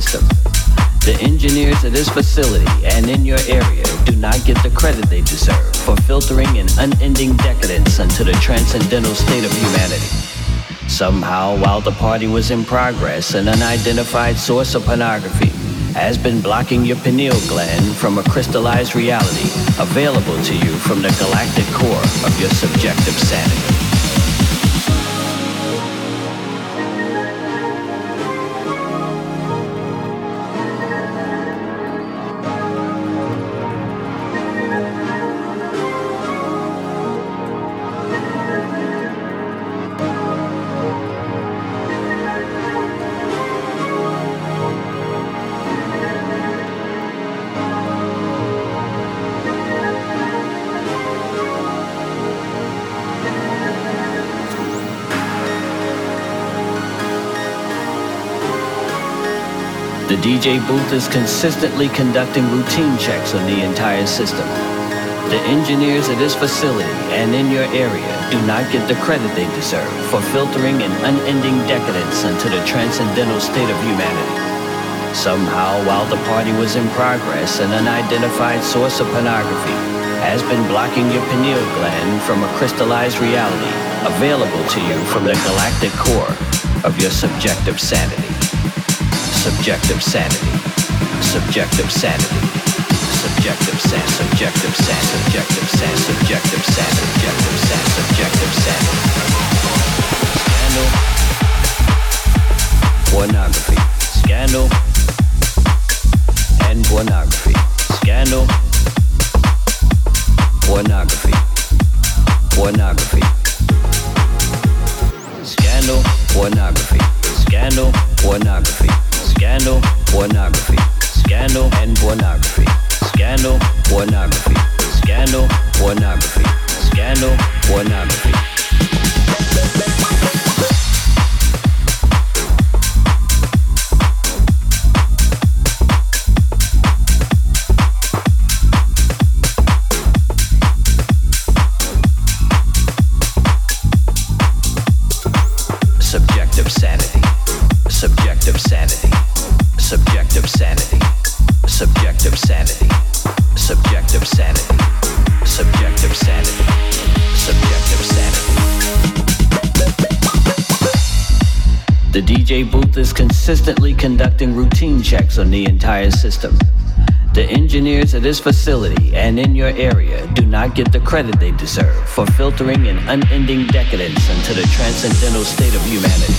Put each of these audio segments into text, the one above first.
system. The engineers at this facility and in your area do not get the credit they deserve for filtering an unending decadence into the transcendental state of humanity. Somehow, while the party was in progress, an unidentified source of pornography has been blocking your pineal gland from a crystallized reality available to you from the galactic core of your subjective sanity. DJ booth is consistently conducting routine checks on the entire system. The engineers at this facility and in your area do not get the credit they deserve for filtering an unending decadence into the transcendental state of humanity. Somehow, while the party was in progress, an unidentified source of pornography has been blocking your pineal gland from a crystallized reality available to you from the galactic core of your subjective sanity subjective sanity, subjective sanity, subjective sanity, subjective sanity, subjective sanity, subjective sanity, subjective sanity, subjective sanity. Scandal, pornography, scandal, and pornography, scandal, pornography, pornography, scandal, pornography, scandal, pornography. Scandal, pornography. Scandal and pornography. Scandal, pornography. Scandal, pornography. Scandal, pornography. Consistently conducting routine checks on the entire system. The engineers at this facility and in your area do not get the credit they deserve for filtering an unending decadence into the transcendental state of humanity.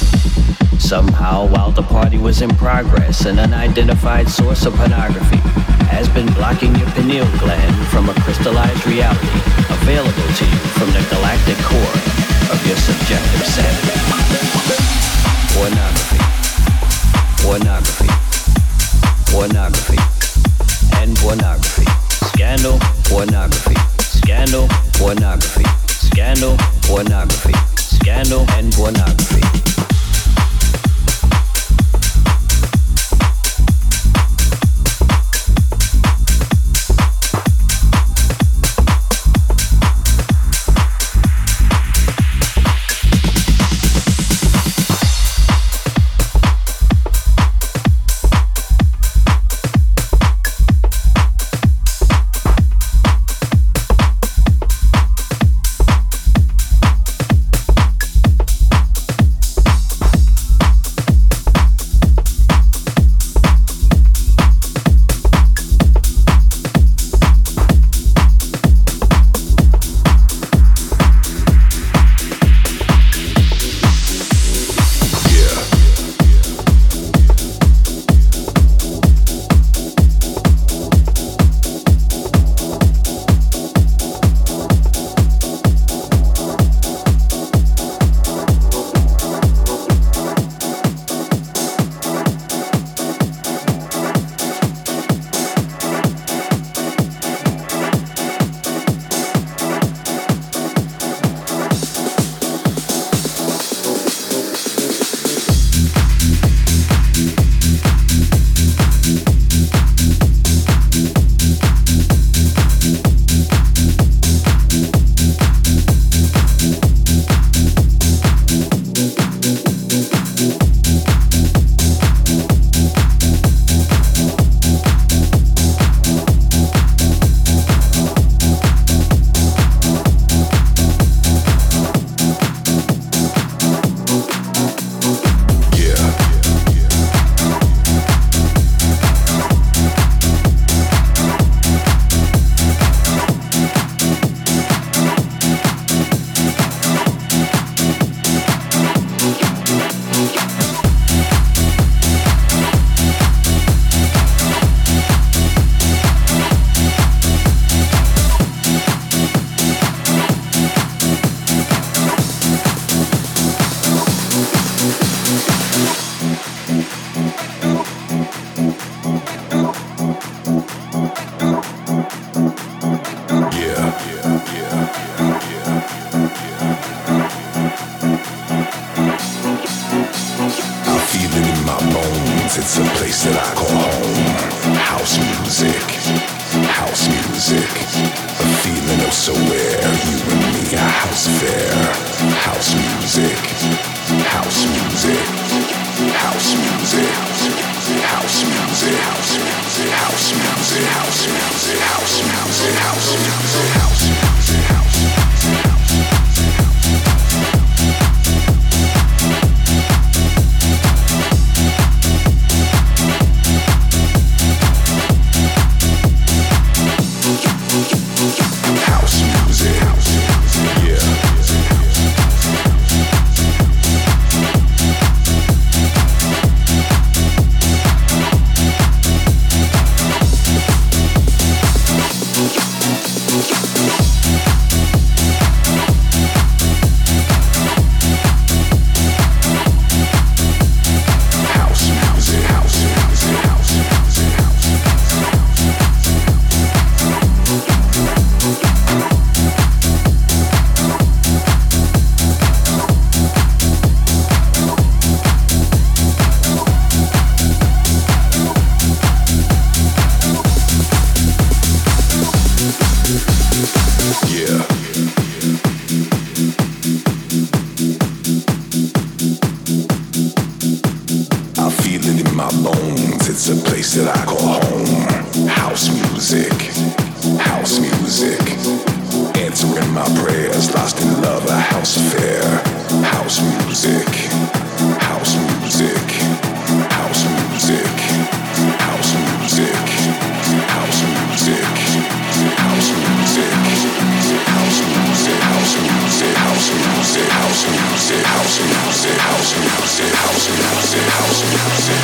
Somehow, while the party was in progress, an unidentified source of pornography has been blocking your pineal gland from a crystallized reality available to you from the galactic core of your subjective sanity. Pornography pornography, pornography, and pornography, scandal, pornography, scandal, pornography, scandal, pornography, scandal, and pornography. Somewhere, you and me, a house fair. House music,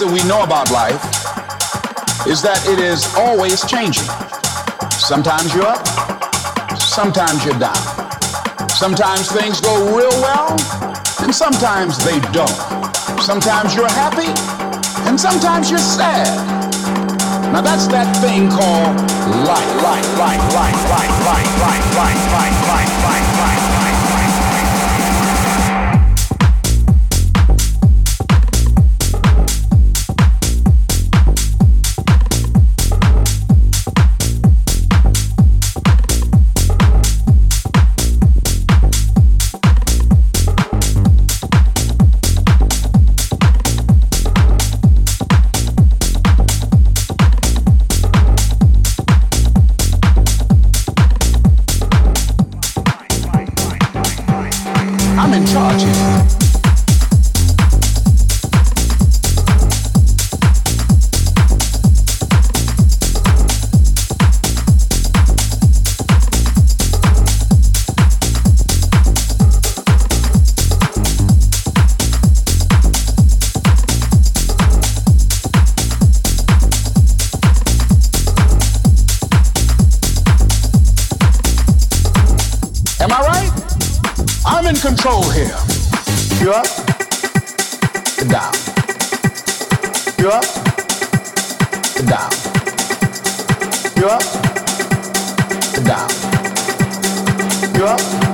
About life is that it is always changing. Sometimes you're up, sometimes you're down. Sometimes things go real well, and sometimes they don't. Sometimes you're happy, and sometimes you're sad. Now that's that thing called life, life, life, life, life, life, life, life, life, down. You up?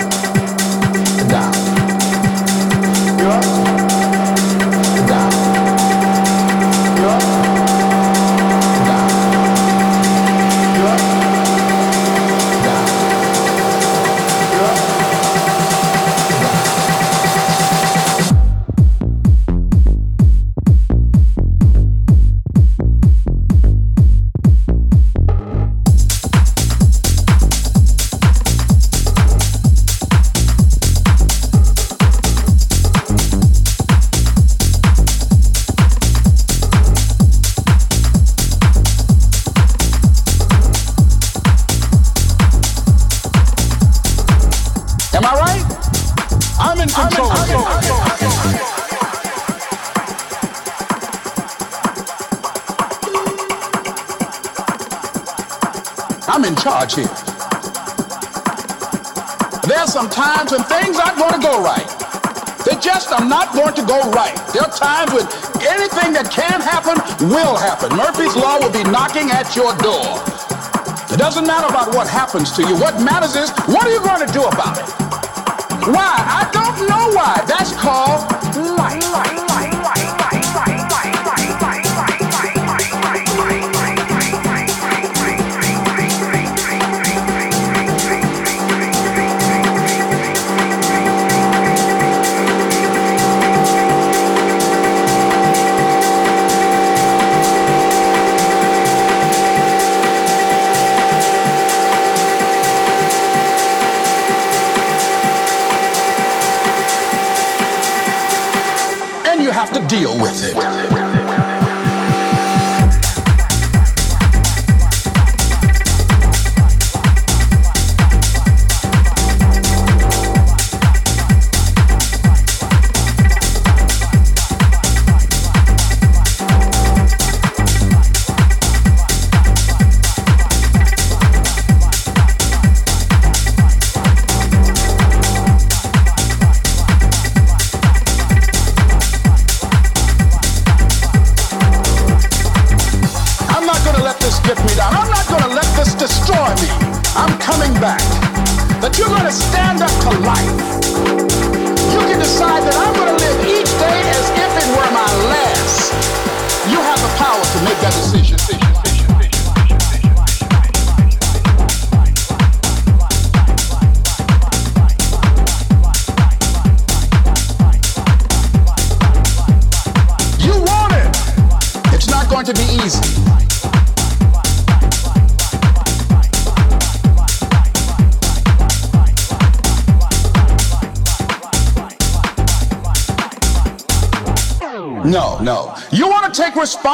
happen. Murphy's Law will be knocking at your door. It doesn't matter about what happens to you. What matters is what are you going to do about it? Why? I don't know why. That's called you have to deal with it.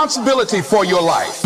responsibility for your life.